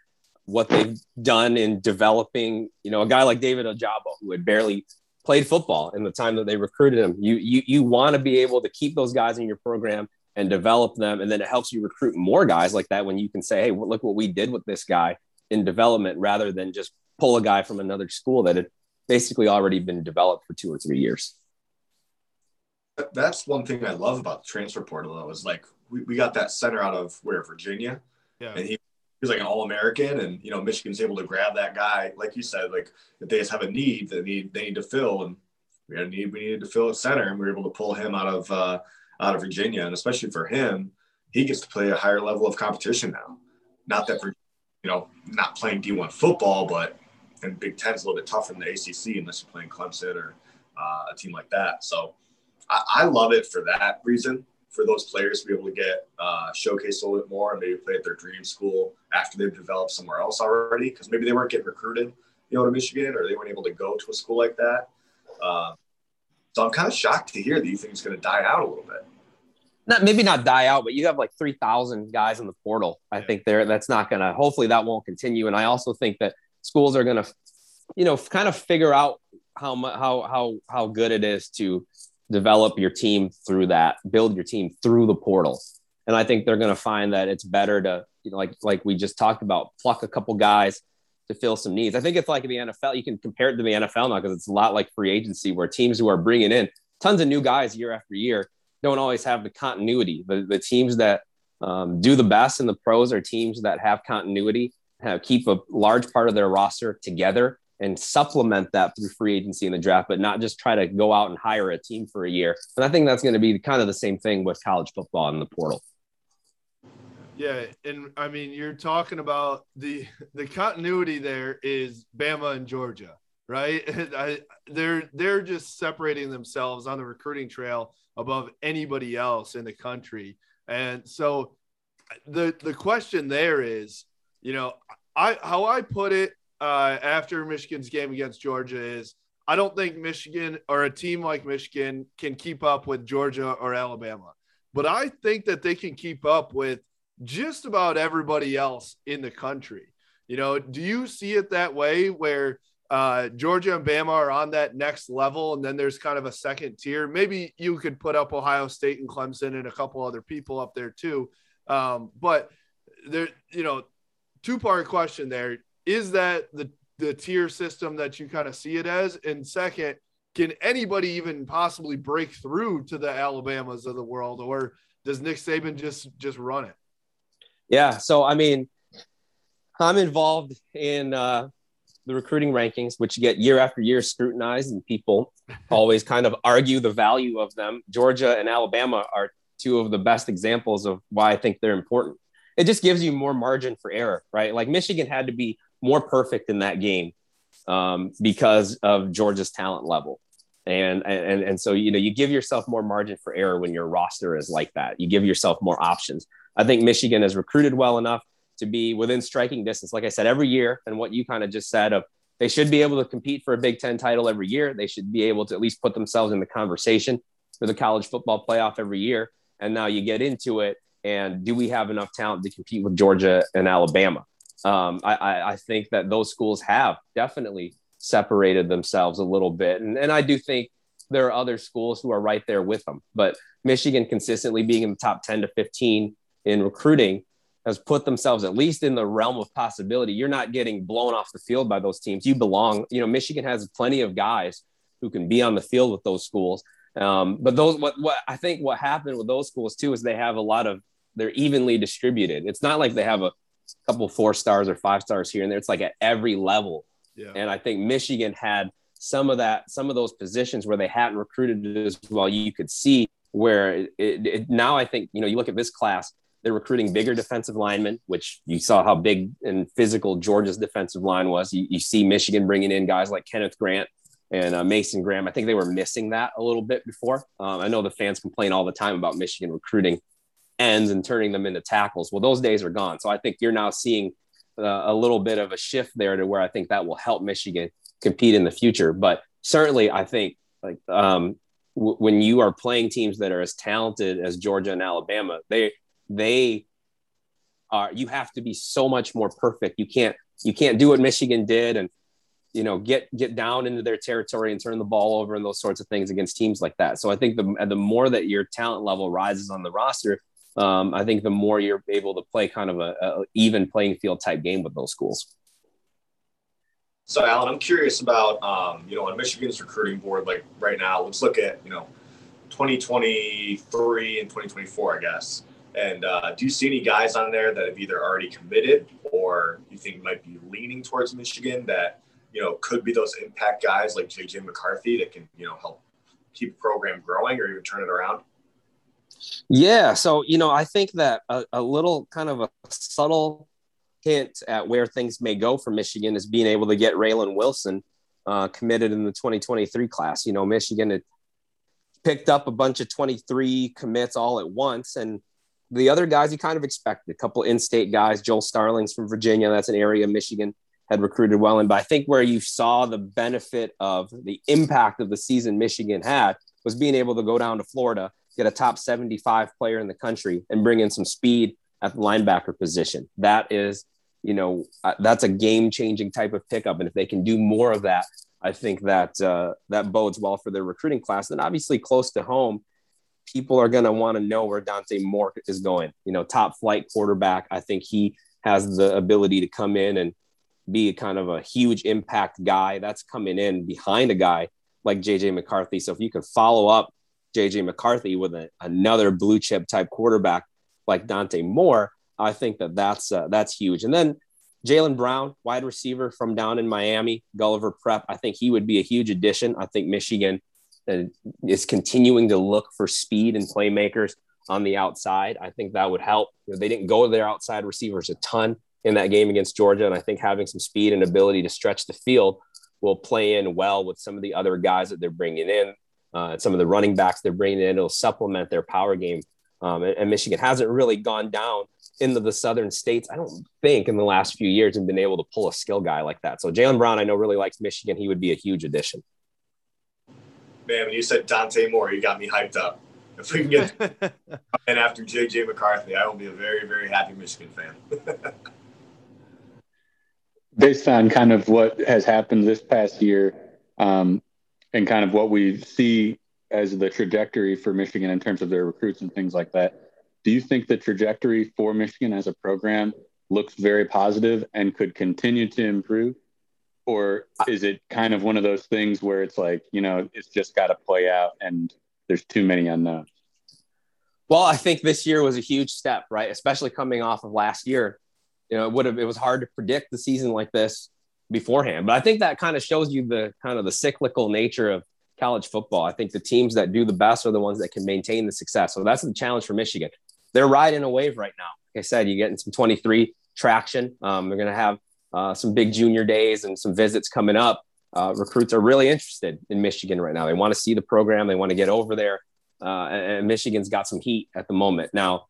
what they've done in developing, you know, a guy like David Ojabo, who had barely played football in the time that they recruited him. You you you want to be able to keep those guys in your program and develop them, and then it helps you recruit more guys like that when you can say, "Hey, look what we did with this guy in development," rather than just pull a guy from another school that had basically already been developed for two or three years. That's one thing I love about the transfer portal. Though, is like we, we got that center out of where Virginia, yeah, and he he's like an all American, and you know Michigan's able to grab that guy, like you said, like if they just have a need that need they need to fill, and we had a need we needed to fill at center, and we were able to pull him out of uh, out of Virginia, and especially for him, he gets to play a higher level of competition now. Not that for you know not playing D1 football, but and Big Ten is a little bit tougher than the ACC unless you're playing Clemson or uh, a team like that. So I, I love it for that reason for those players to be able to get uh, showcased a little bit more and maybe play at their dream school after they've developed somewhere else already because maybe they weren't getting recruited, you know, to Michigan or they weren't able to go to a school like that. Uh, so I'm kind of shocked to hear that you think it's going to die out a little bit. Not maybe not die out, but you have like three thousand guys in the portal. I yeah. think there that's not going to. Hopefully that won't continue. And I also think that schools are going to, you know, kind of figure out how how how how good it is to develop your team through that, build your team through the portal. And I think they're going to find that it's better to, you know, like like we just talked about, pluck a couple guys to fill some needs. I think it's like the NFL. You can compare it to the NFL now because it's a lot like free agency, where teams who are bringing in tons of new guys year after year don't always have the continuity. The, the teams that um, do the best in the pros are teams that have continuity, have keep a large part of their roster together, and supplement that through free agency in the draft, but not just try to go out and hire a team for a year. And I think that's going to be kind of the same thing with college football in the portal. Yeah, and I mean you're talking about the the continuity there is Bama and Georgia, right? I, they're they're just separating themselves on the recruiting trail above anybody else in the country. And so the the question there is, you know, I how I put it uh, after Michigan's game against Georgia is I don't think Michigan or a team like Michigan can keep up with Georgia or Alabama, but I think that they can keep up with just about everybody else in the country. You know, do you see it that way where uh, Georgia and Bama are on that next level, and then there's kind of a second tier? Maybe you could put up Ohio State and Clemson and a couple other people up there too. Um, but there, you know, two part question there is that the the tier system that you kind of see it as? And second, can anybody even possibly break through to the Alabamas of the world, or does Nick Saban just just run it? Yeah. So I mean, I'm involved in uh, the recruiting rankings, which get year after year scrutinized, and people always kind of argue the value of them. Georgia and Alabama are two of the best examples of why I think they're important. It just gives you more margin for error, right? Like Michigan had to be more perfect in that game um, because of Georgia's talent level. And, and and so you know you give yourself more margin for error when your roster is like that. You give yourself more options. I think Michigan has recruited well enough to be within striking distance. Like I said, every year, and what you kind of just said of they should be able to compete for a Big Ten title every year. They should be able to at least put themselves in the conversation for the college football playoff every year. And now you get into it, and do we have enough talent to compete with Georgia and Alabama? Um, I, I think that those schools have definitely separated themselves a little bit. And, and I do think there are other schools who are right there with them. But Michigan consistently being in the top 10 to 15 in recruiting has put themselves at least in the realm of possibility. You're not getting blown off the field by those teams. You belong. You know, Michigan has plenty of guys who can be on the field with those schools. Um, but those, what, what I think what happened with those schools too is they have a lot of, they're evenly distributed. It's not like they have a couple four stars or five stars here and there. It's like at every level. Yeah. And I think Michigan had some of that, some of those positions where they hadn't recruited as well. You could see where it, it, it, now I think, you know, you look at this class, they're recruiting bigger defensive linemen, which you saw how big and physical Georgia's defensive line was. You, you see Michigan bringing in guys like Kenneth Grant and uh, Mason Graham. I think they were missing that a little bit before. Um, I know the fans complain all the time about Michigan recruiting ends and turning them into tackles. Well, those days are gone. So I think you're now seeing uh, a little bit of a shift there to where I think that will help Michigan compete in the future. But certainly, I think like um, w- when you are playing teams that are as talented as Georgia and Alabama, they they are you have to be so much more perfect. You can't you can't do what Michigan did and you know get get down into their territory and turn the ball over and those sorts of things against teams like that. So I think the the more that your talent level rises on the roster, um, I think the more you're able to play kind of a, a, even playing field type game with those schools. So, Allen, I'm curious about um, you know on Michigan's recruiting board, like right now. Let's look at you know 2023 and 2024, I guess. And uh, do you see any guys on there that have either already committed or you think might be leaning towards Michigan that you know could be those impact guys like JJ McCarthy that can you know help keep the program growing or even turn it around? Yeah, so you know, I think that a, a little kind of a subtle hint at where things may go for Michigan is being able to get Raylen Wilson uh, committed in the 2023 class. You know, Michigan had picked up a bunch of 23 commits all at once, and the other guys you kind of expected. A couple in-state guys, Joel Starlings from Virginia. That's an area Michigan had recruited well in. But I think where you saw the benefit of the impact of the season Michigan had was being able to go down to Florida, get a top 75 player in the country, and bring in some speed at the linebacker position. That is, you know, uh, that's a game-changing type of pickup, and if they can do more of that, I think that uh, that bodes well for their recruiting class. And obviously, close to home, people are going to want to know where Dante Moore is going. You know, top flight quarterback. I think he has the ability to come in and be a kind of a huge impact guy that's coming in behind a guy like JJ McCarthy. So if you can follow up JJ McCarthy with a, another blue chip type quarterback like Dante Moore, I think that that's uh, that's huge. And then Jalen Brown, wide receiver from down in Miami, Gulliver Prep. I think he would be a huge addition. I think Michigan uh, is continuing to look for speed and playmakers on the outside. I think that would help. You know, they didn't go to their outside receivers a ton in that game against Georgia. And I think having some speed and ability to stretch the field will play in well with some of the other guys that they're bringing in. Uh, some of the running backs they're bringing in, it'll supplement their power game. Um, and, and, Michigan hasn't really gone down into the southern states, I don't think, in the last few years and been able to pull a skill guy like that. So Jalen Brown, I know, really likes Michigan. He would be a huge addition. Man, when you said Dante Moore, you got me hyped up. If we can get and after JJ McCarthy, I will be a very, very happy Michigan fan. based on kind of what has happened this past year um, and kind of what we see as the trajectory for Michigan in terms of their recruits and things like that, do you think the trajectory for Michigan as a program looks very positive and could continue to improve? Or is it kind of one of those things where it's like, you know, it's just got to play out and there's too many unknowns? Well, I think this year was a huge step, right? Especially coming off of last year you know, it would have it was hard to predict the season like this beforehand. But I think that kind of shows you the kind of the cyclical nature of college football. I think the teams that do the best are the ones that can maintain the success. So that's the challenge for Michigan. They're riding a wave right now. Like I said, you're getting some 23 traction. Um, they're going to have uh, some big junior days and some visits coming up. Uh, recruits are really interested in Michigan right now. They want to see the program. They want to get over there. Uh, and, and Michigan's got some heat at the moment. Now,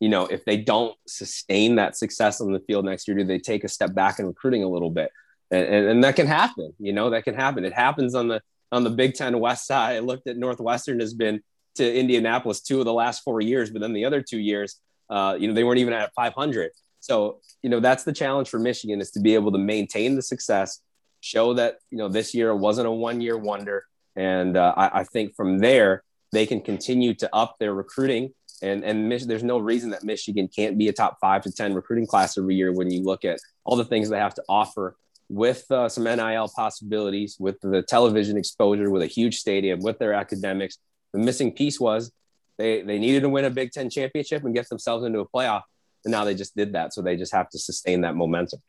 you know, if they don't sustain that success on the field next year, do they take a step back in recruiting a little bit? And, and, and, that can happen, you know, that can happen. It happens on the on the Big Ten West side. I looked at Northwestern has been to Indianapolis two of the last four years, but then the other two years, uh, you know, they weren't even at 500. So, you know, that's the challenge for Michigan is to be able to maintain the success, show that, you know, this year wasn't a one year wonder. And uh, I, I think from there, they can continue to up their recruiting and and Mich- there's no reason that Michigan can't be a top five to ten recruiting class every year when you look at all the things they have to offer with uh, some NIL possibilities, with the television exposure, with a huge stadium, with their academics. The missing piece was they they needed to win a Big Ten championship and get themselves into a playoff, and now they just did that. So they just have to sustain that momentum.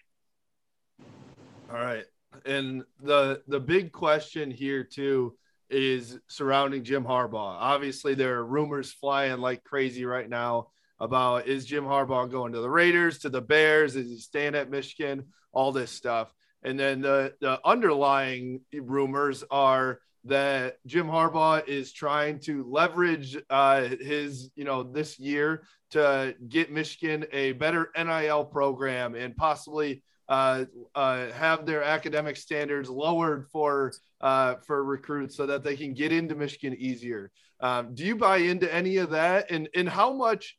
All right, and the the big question here too is surrounding Jim Harbaugh. Obviously, there are rumors flying like crazy right now about is Jim Harbaugh going to the Raiders, to the Bears, is he staying at Michigan, all this stuff. And then the, the underlying rumors are that Jim Harbaugh is trying to leverage uh, his, you know, this year to get Michigan a better NIL program and possibly uh, uh, have their academic standards lowered for uh, for recruits so that they can get into Michigan easier. Um, do you buy into any of that? And and how much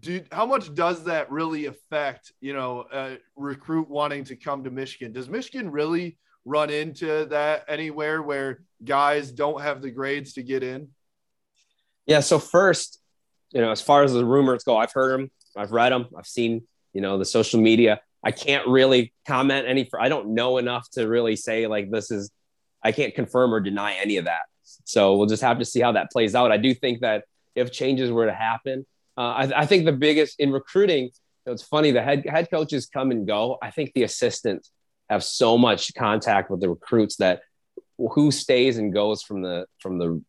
do how much does that really affect you know recruit wanting to come to Michigan? Does Michigan really run into that anywhere where guys don't have the grades to get in? Yeah. So first, you know, as far as the rumors go, I've heard them, I've read them, I've seen you know the social media I can't really comment any. I don't know enough to really say like this is. I can't confirm or deny any of that. So we'll just have to see how that plays out. I do think that if changes were to happen, Uh, I, I, think the biggest in recruiting, it's funny, the head, head coaches come and go. I think the assistants have so much contact with the recruits that who stays and goes from the from the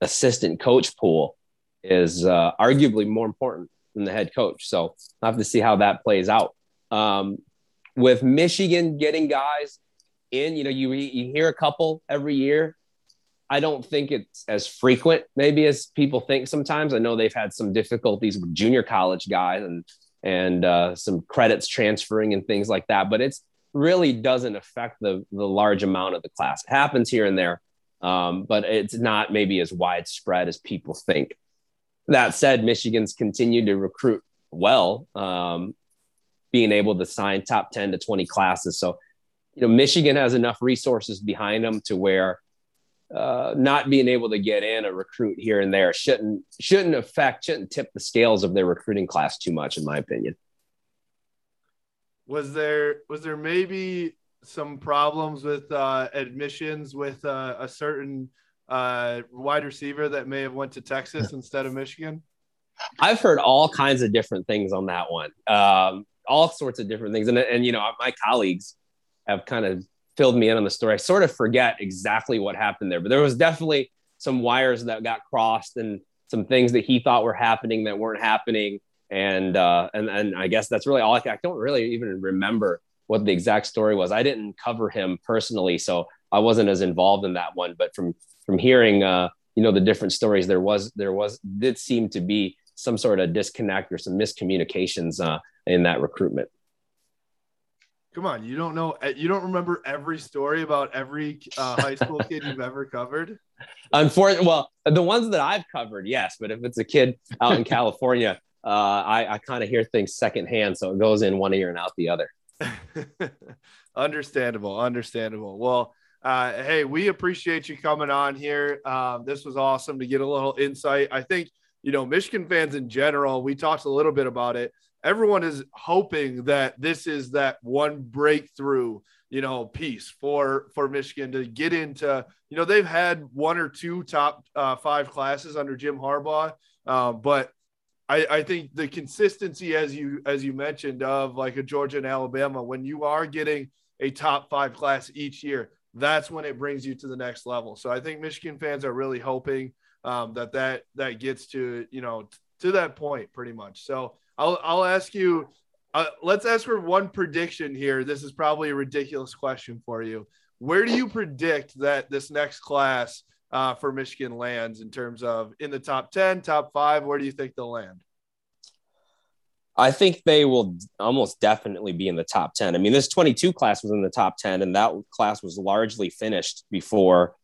assistant coach pool is uh, arguably more important than the head coach. So I have to see how that plays out. Um, with Michigan getting guys in, you know, you you hear a couple every year. I don't think it's as frequent maybe as people think sometimes. I know they've had some difficulties with junior college guys and and uh, some credits transferring and things like that, but it's really doesn't affect the the large amount of the class. It happens here and there, um, but it's not maybe as widespread as people think. That said, Michigan's continued to recruit well, um, being able to sign top ten to twenty classes. So, you know, Michigan has enough resources behind them to where uh, not being able to get in a recruit here and there shouldn't shouldn't affect shouldn't tip the scales of their recruiting class too much, in my opinion. Was there was there maybe some problems with uh, admissions with uh, a certain uh, wide receiver that may have went to Texas instead of Michigan? I've heard all kinds of different things on that one, um, all sorts of different things, and and you know my colleagues have kind of filled me in on the story. I sort of forget exactly what happened there, but there was definitely some wires that got crossed and some things that he thought were happening that weren't happening and uh, and and I guess that's really all I, I don't really even remember what the exact story was. I didn't cover him personally, so I wasn't as involved in that one. But from from hearing, uh, you know, the different stories, there was there was did seem to be some sort of disconnect or some miscommunications uh, in that recruitment. Come on, you don't know, eh, you don't remember every story about every uh, high school kid you've ever covered. Unfortunately, well, the ones that I've covered, yes, but if it's a kid out in California, uh, I, I kind of hear things secondhand, so it goes in one ear and out the other. understandable, understandable. Well, uh, hey, we appreciate you coming on here. Um, this was awesome to get a little insight. I think you know Michigan fans in general. We talked a little bit about it. Everyone is hoping that this is that one breakthrough, you know, piece for for Michigan to get into. You know, they've had one or two top uh, five classes under Jim Harbaugh, uh, but I, I think the consistency as you as you mentioned of like a Georgia and Alabama when you are getting a top five class each year that's when it brings you to the next level so I think Michigan fans are really hoping um, that that that gets to you know to that point pretty much so I'll I'll ask you uh, let's ask for one prediction here this is probably a ridiculous question for you where do you predict that this next class uh, for Michigan lands in terms of in the top 10, top five? Where do you think they'll land? I think they will almost definitely be in the top 10. I mean, this 22 class was in the top 10, and that class was largely finished before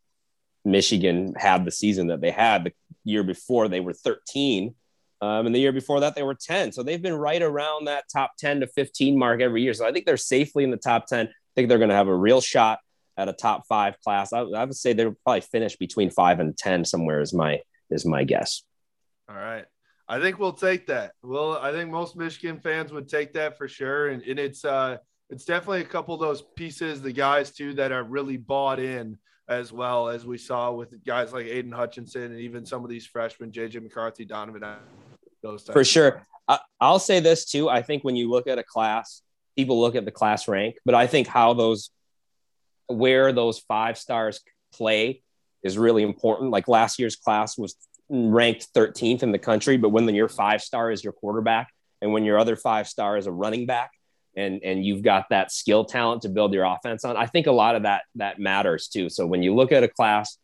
Michigan had the season that they had. The year before, they were 13. Um, and the year before that, they were 10. So they've been right around that top 10 to 15 mark every year. So I think they're safely in the top 10. I think they're going to have a real shot at a top five class. I, I would say they'll probably finish between five and ten somewhere is my is my guess. All right. I think we'll take that. Well, I think most Michigan fans would take that for sure. And, and it's uh it's definitely a couple of those pieces, the guys too that are really bought in as well as we saw with guys like Aidan Hutchinson and even some of these freshmen, JJ McCarthy, Donovan, those for sure. I, I'll say this too. I think when you look at a class, people look at the class rank, but I think how those where those five stars play is really important. Like last year's class was ranked 13th in the country, but when your five star is your quarterback and when your other five star is a running back and and you've got that skill talent to build your offense on, I think a lot of that that matters too. So when you look at a class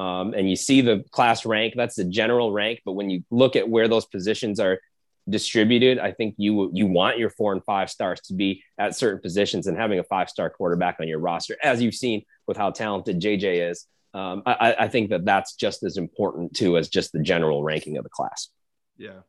um, and you see the class rank, that's the general rank, but when you look at where those positions are distributed, I think you you want your four and five stars to be at certain positions, and having a five star quarterback on your roster, as you've seen with how talented JJ is, um, I, I think that that's just as important too as just the general ranking of the class. Yeah.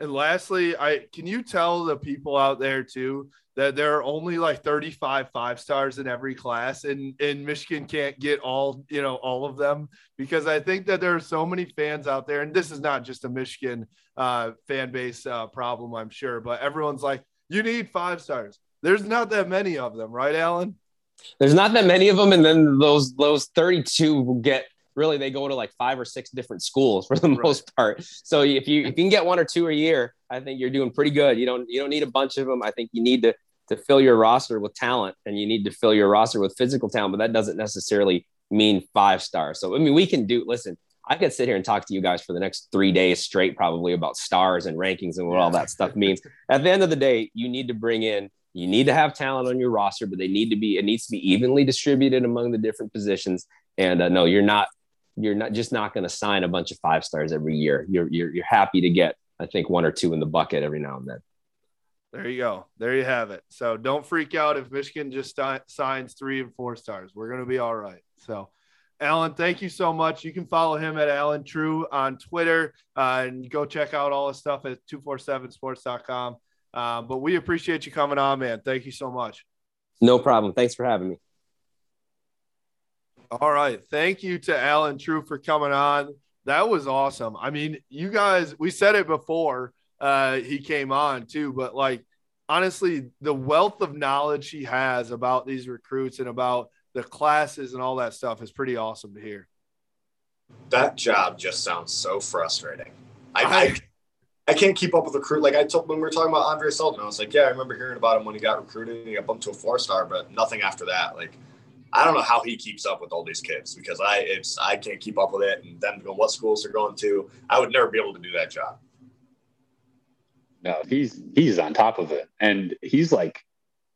And lastly, I can you tell the people out there too that there are only like 35 five stars in every class and and Michigan can't get all, you know, all of them because I think that there are so many fans out there and this is not just a Michigan uh, fan base uh, problem, I'm sure, but everyone's like you need five stars. There's not that many of them, right, Allen? There's not that many of them and then those those 32 get really they go to like five or six different schools for the most part. So if you if you can get one or two a year, I think you're doing pretty good. You don't you don't need a bunch of them. I think you need to to fill your roster with talent and you need to fill your roster with physical talent, but that doesn't necessarily mean five stars. So I mean we can do listen, I could sit here and talk to you guys for the next three days straight, probably about stars and rankings and what yeah. all that stuff means. At the end of the day, you need to bring in, you need to have talent on your roster, but they need to be, it needs to be evenly distributed among the different positions. And uh, no, you're not, you're not just not going to sign a bunch of five stars every year. You're, you're, you're happy to get, I think, one or two in the bucket every now and then. There you go. There you have it. So don't freak out if Michigan just st- signs three and four stars. We're going to be all right. So, Allen, thank you so much. You can follow him at Allen Trieu on Twitter uh, and go check out all his stuff at 247sports.com. Uh, but we appreciate you coming on, man. Thank you so much. No problem. Thanks for having me. All right. Thank you to Allen Trieu for coming on. That was awesome. I mean, you guys, we said it before uh, he came on too, but like, honestly, the wealth of knowledge he has about these recruits and about the classes and all that stuff is pretty awesome to hear. That job just sounds so frustrating. I, I, I can't keep up with recruit. Like I told when we were talking about Andre Sullivan, I was like, yeah, I remember hearing about him when he got recruited and he got bumped to a four star, but nothing after that. Like, I don't know how he keeps up with all these kids because I it's I can't keep up with it and them going what schools they're going to. I would never be able to do that job. No, he's he's on top of it and he's like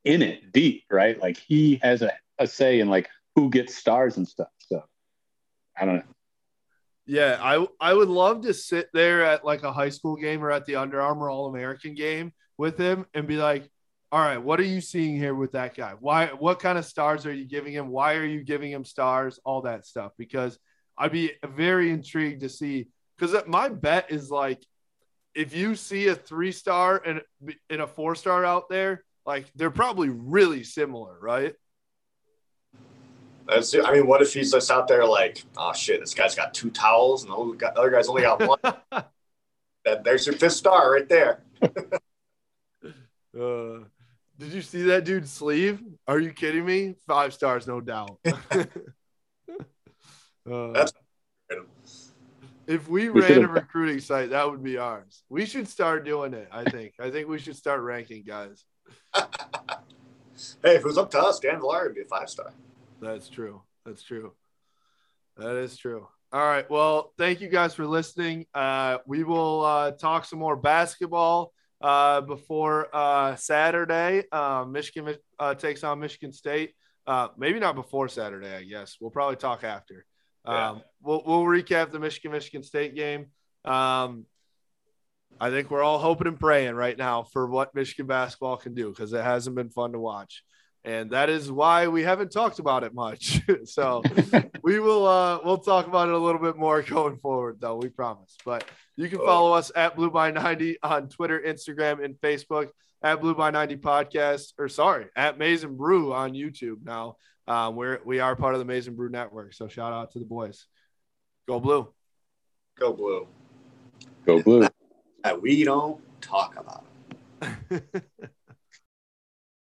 in it deep, right? Like he has a a say in like who gets stars and stuff. So I don't know. Yeah, I I would love to sit there at like a high school game or at the Under Armour All American game with him and be like, all right, what are you seeing here with that guy? Why what kind of stars are you giving him? Why are you giving him stars? All that stuff. Because I'd be very intrigued to see because my bet is like if you see a three star and in a four star out there, like they're probably really similar, right? That's, I mean, what if he's just out there like, oh shit, this guy's got two towels and the other guy's only got one? that, there's your fifth star right there. uh, did you see that dude's sleeve? Are you kidding me? Five stars, no doubt. uh, That's if we, we ran a recruiting site, that would be ours. We should start doing it. I think. I think we should start ranking guys. hey, if it was up to us, Dan Villari would be a five star. That's true. That's true. That is true. All right. Well, thank you guys for listening. Uh, we will uh, talk some more basketball uh, before uh, Saturday. Uh, Michigan uh, takes on Michigan State. maybe not before Saturday, I guess. We'll probably talk after. Yeah. Um, we'll, we'll recap the Michigan Michigan State game. Um, I think we're all hoping and praying right now for what Michigan basketball can do because it hasn't been fun to watch and that is why we haven't talked about it much. so we will uh we'll talk about it a little bit more going forward though, we promise. But you can follow us at Blue by 90 on Twitter, Instagram, and Facebook at Blue by 90 podcast, or sorry, at Maize n Brew on YouTube now. Um, we're we are part of the Maize n Brew network. So shout out to the boys. Go blue. Go blue. Go blue. we don't talk about it.